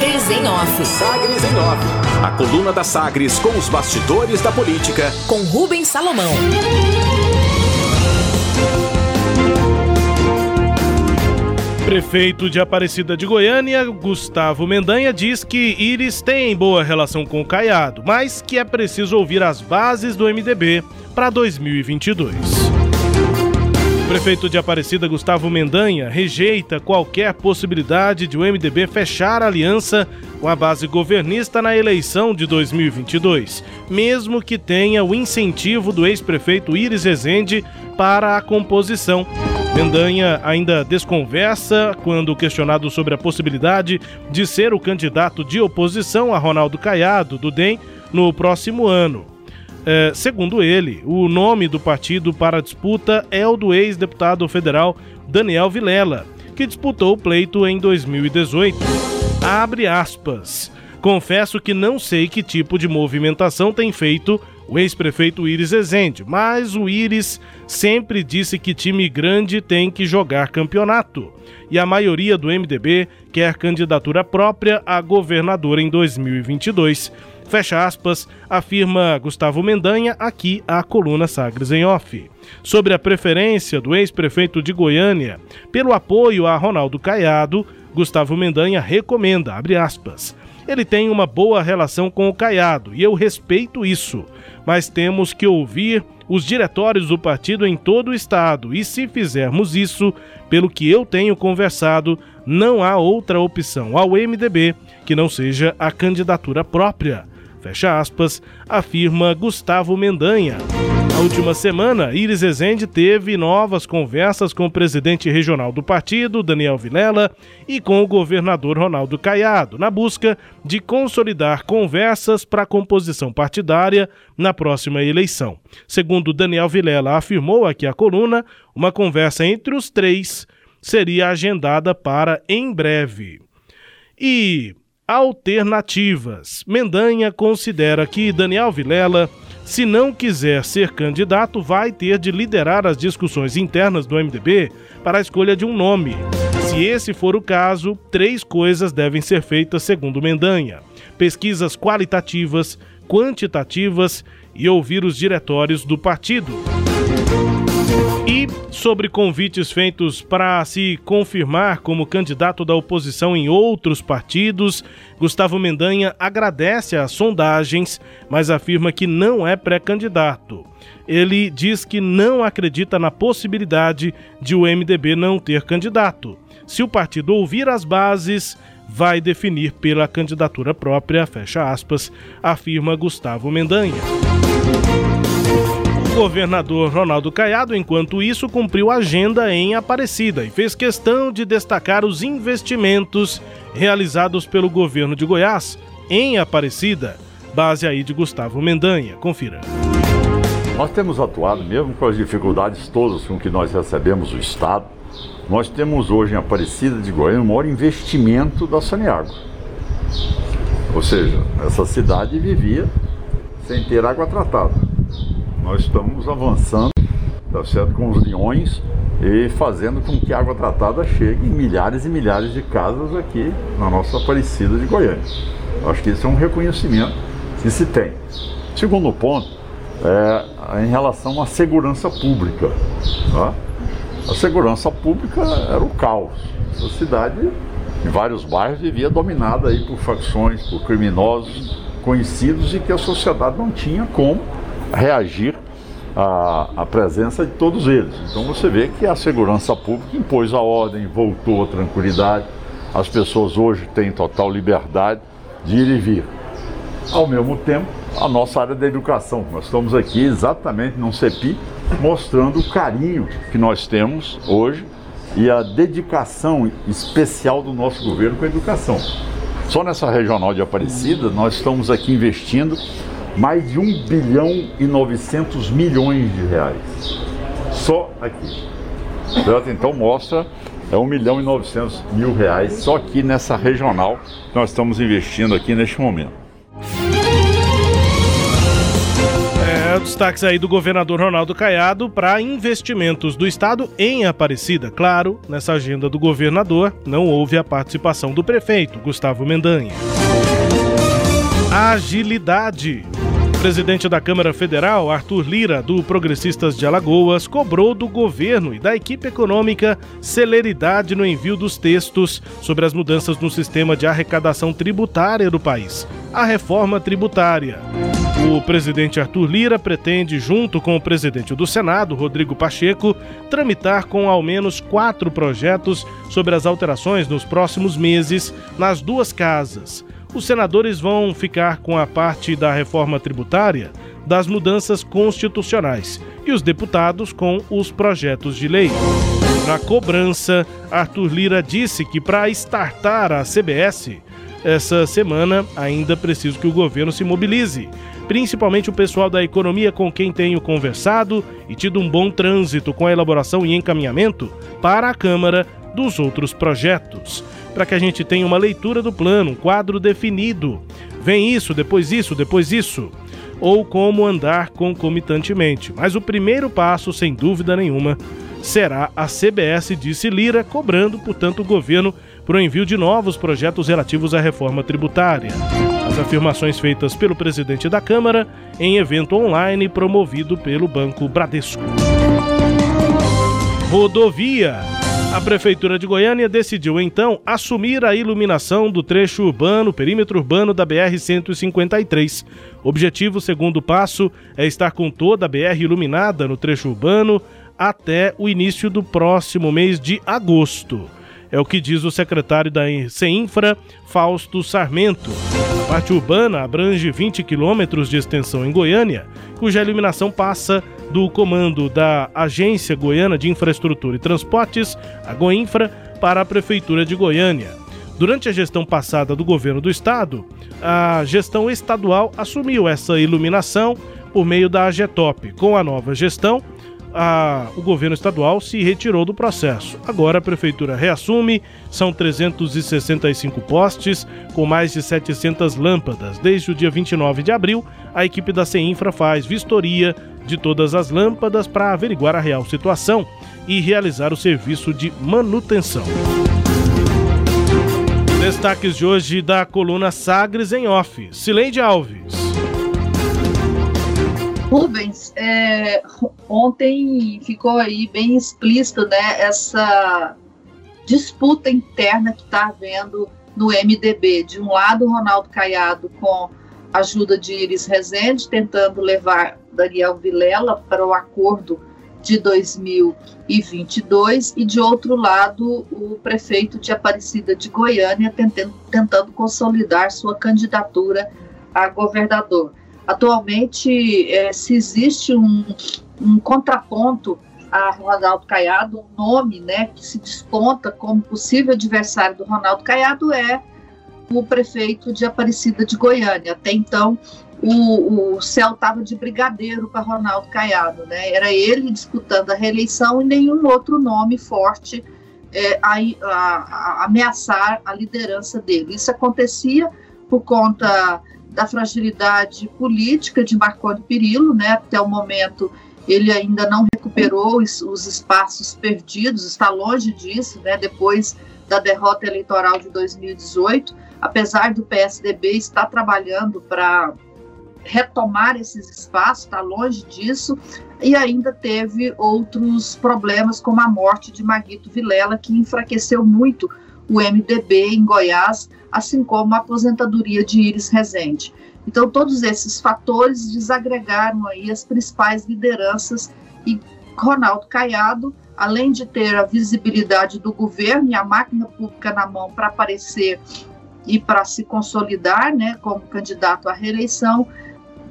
Sagres em Off. Sagres em Off. A coluna da Sagres com os bastidores da política. Com Rubens Salomão. Prefeito de Aparecida de Goiânia, Gustavo Mendanha, diz que Iris tem boa relação com o Caiado, mas que é preciso ouvir as bases do MDB para 2022. Prefeito de Aparecida, Gustavo Mendanha, rejeita qualquer possibilidade de o MDB fechar aliança com a base governista na eleição de 2022, mesmo que tenha o incentivo do ex-prefeito Iris Rezende para a composição. Mendanha ainda desconversa quando questionado sobre a possibilidade de ser o candidato de oposição a Ronaldo Caiado, do DEM, no próximo ano. É, segundo ele, o nome do partido para a disputa é o do ex-deputado federal Daniel Vilela, que disputou o pleito em 2018. Abre aspas. Confesso que não sei que tipo de movimentação tem feito o ex-prefeito Iris Ezende, mas o Iris sempre disse que time grande tem que jogar campeonato. E a maioria do MDB quer candidatura própria a governador em 2022. Fecha aspas, afirma Gustavo Mendanha aqui a coluna Sagres em Off. Sobre a preferência do ex-prefeito de Goiânia pelo apoio a Ronaldo Caiado, Gustavo Mendanha recomenda, abre aspas, ele tem uma boa relação com o Caiado e eu respeito isso mas temos que ouvir os diretórios do partido em todo o estado. E se fizermos isso, pelo que eu tenho conversado, não há outra opção ao MDB que não seja a candidatura própria. Fecha aspas, afirma Gustavo Mendanha. Na última semana, Iris Ezende teve novas conversas com o presidente regional do partido, Daniel Vilela, e com o governador Ronaldo Caiado, na busca de consolidar conversas para a composição partidária na próxima eleição. Segundo Daniel Vilela afirmou aqui a coluna, uma conversa entre os três seria agendada para em breve. E alternativas. Mendanha considera que Daniel Vilela se não quiser ser candidato, vai ter de liderar as discussões internas do MDB para a escolha de um nome. Se esse for o caso, três coisas devem ser feitas, segundo Mendanha: pesquisas qualitativas, quantitativas e ouvir os diretórios do partido. E sobre convites feitos para se confirmar como candidato da oposição em outros partidos, Gustavo Mendanha agradece as sondagens, mas afirma que não é pré-candidato. Ele diz que não acredita na possibilidade de o MDB não ter candidato. Se o partido ouvir as bases, vai definir pela candidatura própria, fecha aspas, afirma Gustavo Mendanha. Governador Ronaldo Caiado, enquanto isso, cumpriu agenda em Aparecida e fez questão de destacar os investimentos realizados pelo governo de Goiás em Aparecida. Base aí de Gustavo Mendanha. Confira. Nós temos atuado, mesmo com as dificuldades todas com que nós recebemos o Estado, nós temos hoje em Aparecida de Goiânia o maior investimento da Saniago. Ou seja, essa cidade vivia sem ter água tratada. Nós estamos avançando, tá certo, com os leões e fazendo com que a água tratada chegue em milhares e milhares de casas aqui na nossa Aparecida de Goiânia. Acho que esse é um reconhecimento que se tem. Segundo ponto é em relação à segurança pública. Tá? A segurança pública era o caos. Essa cidade, em vários bairros, vivia dominada aí por facções, por criminosos conhecidos e que a sociedade não tinha como reagir à, à presença de todos eles. Então você vê que a segurança pública impôs a ordem, voltou a tranquilidade, as pessoas hoje têm total liberdade de ir e vir. Ao mesmo tempo, a nossa área da educação. Nós estamos aqui exatamente num CEPI mostrando o carinho que nós temos hoje e a dedicação especial do nosso governo com a educação. Só nessa regional de Aparecida, nós estamos aqui investindo mais de 1 bilhão e 900 milhões de reais. Só aqui. Então mostra, é 1 milhão e 900 mil reais só aqui nessa regional que nós estamos investindo aqui neste momento. destaques aí do governador Ronaldo Caiado para investimentos do estado em Aparecida. Claro, nessa agenda do governador não houve a participação do prefeito, Gustavo Mendanha. Agilidade. Presidente da Câmara Federal, Arthur Lira, do Progressistas de Alagoas, cobrou do governo e da equipe econômica celeridade no envio dos textos sobre as mudanças no sistema de arrecadação tributária do país, a reforma tributária. O presidente Arthur Lira pretende, junto com o presidente do Senado, Rodrigo Pacheco, tramitar com ao menos quatro projetos sobre as alterações nos próximos meses nas duas casas. Os senadores vão ficar com a parte da reforma tributária das mudanças constitucionais e os deputados com os projetos de lei. Na cobrança, Arthur Lira disse que para estartar a CBS, essa semana ainda preciso que o governo se mobilize principalmente o pessoal da economia com quem tenho conversado e tido um bom trânsito com a elaboração e encaminhamento para a Câmara dos outros projetos, para que a gente tenha uma leitura do plano, um quadro definido. Vem isso, depois isso, depois isso. Ou como andar concomitantemente. Mas o primeiro passo, sem dúvida nenhuma, será a CBS, disse Lira, cobrando, portanto, o governo para o envio de novos projetos relativos à reforma tributária. As afirmações feitas pelo presidente da Câmara em evento online promovido pelo Banco Bradesco. Rodovia. A Prefeitura de Goiânia decidiu então assumir a iluminação do trecho urbano, perímetro urbano da BR-153. Objetivo, segundo passo, é estar com toda a BR iluminada no trecho urbano até o início do próximo mês de agosto. É o que diz o secretário da CEINFRA, Fausto Sarmento. Parte urbana abrange 20 quilômetros de extensão em Goiânia, cuja iluminação passa do comando da Agência Goiana de Infraestrutura e Transportes, a Goinfra, para a Prefeitura de Goiânia. Durante a gestão passada do governo do estado, a gestão estadual assumiu essa iluminação por meio da AGETOP. Com a nova gestão, a, o governo estadual se retirou do processo. Agora a prefeitura reassume, são 365 postes com mais de 700 lâmpadas. Desde o dia 29 de abril, a equipe da CEINFRA faz vistoria de todas as lâmpadas para averiguar a real situação e realizar o serviço de manutenção. Destaques de hoje da coluna Sagres em Off. Sileide Alves. Rubens, é, ontem ficou aí bem explícito né, essa disputa interna que está havendo no MDB. De um lado, Ronaldo Caiado com a ajuda de Iris Rezende, tentando levar Daniel Vilela para o acordo de 2022, e de outro lado, o prefeito de Aparecida de Goiânia tentando, tentando consolidar sua candidatura a governador. Atualmente, é, se existe um, um contraponto a Ronaldo Caiado, um nome né, que se desponta como possível adversário do Ronaldo Caiado é o prefeito de Aparecida de Goiânia. Até então, o, o céu estava de brigadeiro para Ronaldo Caiado, né? Era ele disputando a reeleição e nenhum outro nome forte é, a, a, a ameaçar a liderança dele. Isso acontecia por conta da fragilidade política de Marconi Perillo, né? Até o momento ele ainda não recuperou os, os espaços perdidos, está longe disso, né? Depois da derrota eleitoral de 2018, apesar do PSDB estar trabalhando para retomar esses espaços, está longe disso, e ainda teve outros problemas, como a morte de Maguito Vilela, que enfraqueceu muito o MDB em Goiás, assim como a aposentadoria de Iris Rezende. Então, todos esses fatores desagregaram aí as principais lideranças e Ronaldo Caiado, além de ter a visibilidade do governo e a máquina pública na mão para aparecer e para se consolidar né, como candidato à reeleição,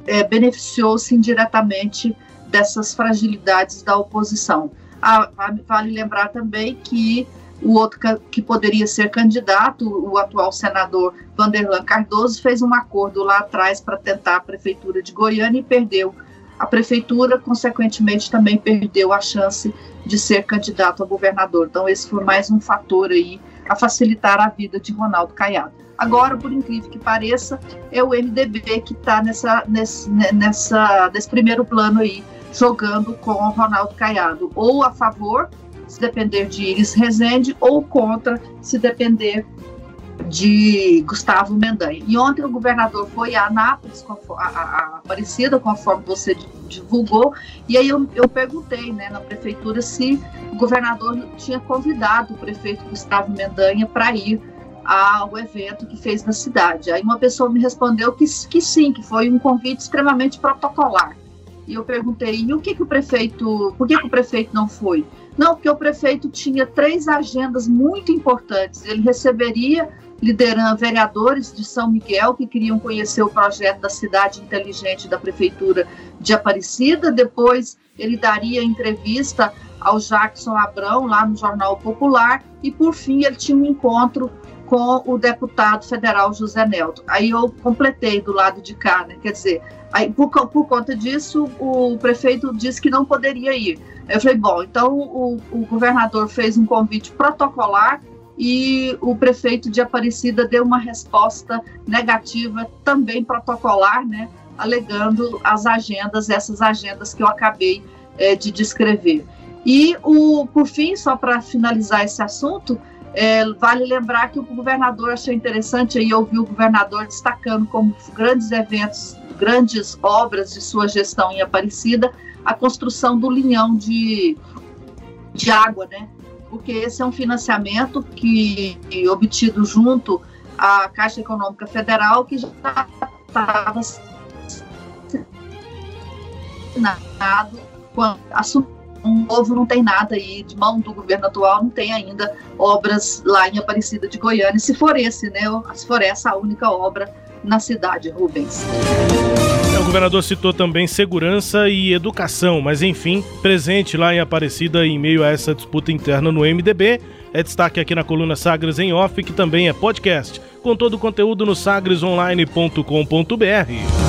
é, beneficiou-se indiretamente dessas fragilidades da oposição. Ah, vale lembrar também que o outro que poderia ser candidato, o atual senador Vanderlan Cardoso, fez um acordo lá atrás para tentar a prefeitura de Goiânia e perdeu a prefeitura, consequentemente, também perdeu a chance de ser candidato a governador. Então, esse foi mais um fator aí a facilitar a vida de Ronaldo Caiado. Agora, por incrível que pareça, é o MDB que está nessa, nesse, nessa, nesse primeiro plano aí, jogando com Ronaldo Caiado, ou a favor, se depender de Iris Rezende, ou contra, se depender de Gustavo Mendanha. E ontem o governador foi a Anápolis, a, a, Aparecida, conforme você divulgou, e aí eu, eu perguntei né, na prefeitura se o governador tinha convidado o prefeito Gustavo Mendanha para ir ao evento que fez na cidade. Aí uma pessoa me respondeu que, que sim, que foi um convite extremamente protocolar. E eu perguntei, e o que, que o prefeito, por que, que o prefeito não foi? Não, porque o prefeito tinha três agendas muito importantes. Ele receberia liderando vereadores de São Miguel que queriam conhecer o projeto da cidade inteligente da prefeitura de Aparecida. Depois ele daria entrevista ao Jackson Abrão lá no Jornal Popular e por fim ele tinha um encontro com o deputado federal José Nelton. Aí eu completei do lado de cá, né? Quer dizer, aí por, por conta disso o prefeito disse que não poderia ir. Eu falei, bom, então o, o governador fez um convite protocolar e o prefeito de Aparecida deu uma resposta negativa, também protocolar, né, alegando as agendas, essas agendas que eu acabei é, de descrever. E, o, por fim, só para finalizar esse assunto, é, vale lembrar que o governador achou interessante aí ouvir o governador destacando como grandes eventos, grandes obras de sua gestão em Aparecida, a construção do linhão de, de água, né? porque esse é um financiamento que obtido junto à Caixa Econômica Federal, que já estava assinado quando assumiu um novo não tem nada aí de mão do governo atual, não tem ainda obras lá em Aparecida de Goiânia, se for esse, né? Se for essa a única obra na cidade, Rubens. É, o governador citou também segurança e educação, mas enfim, presente lá em Aparecida em meio a essa disputa interna no MDB. É destaque aqui na coluna Sagres em Off, que também é podcast, com todo o conteúdo no sagresonline.com.br.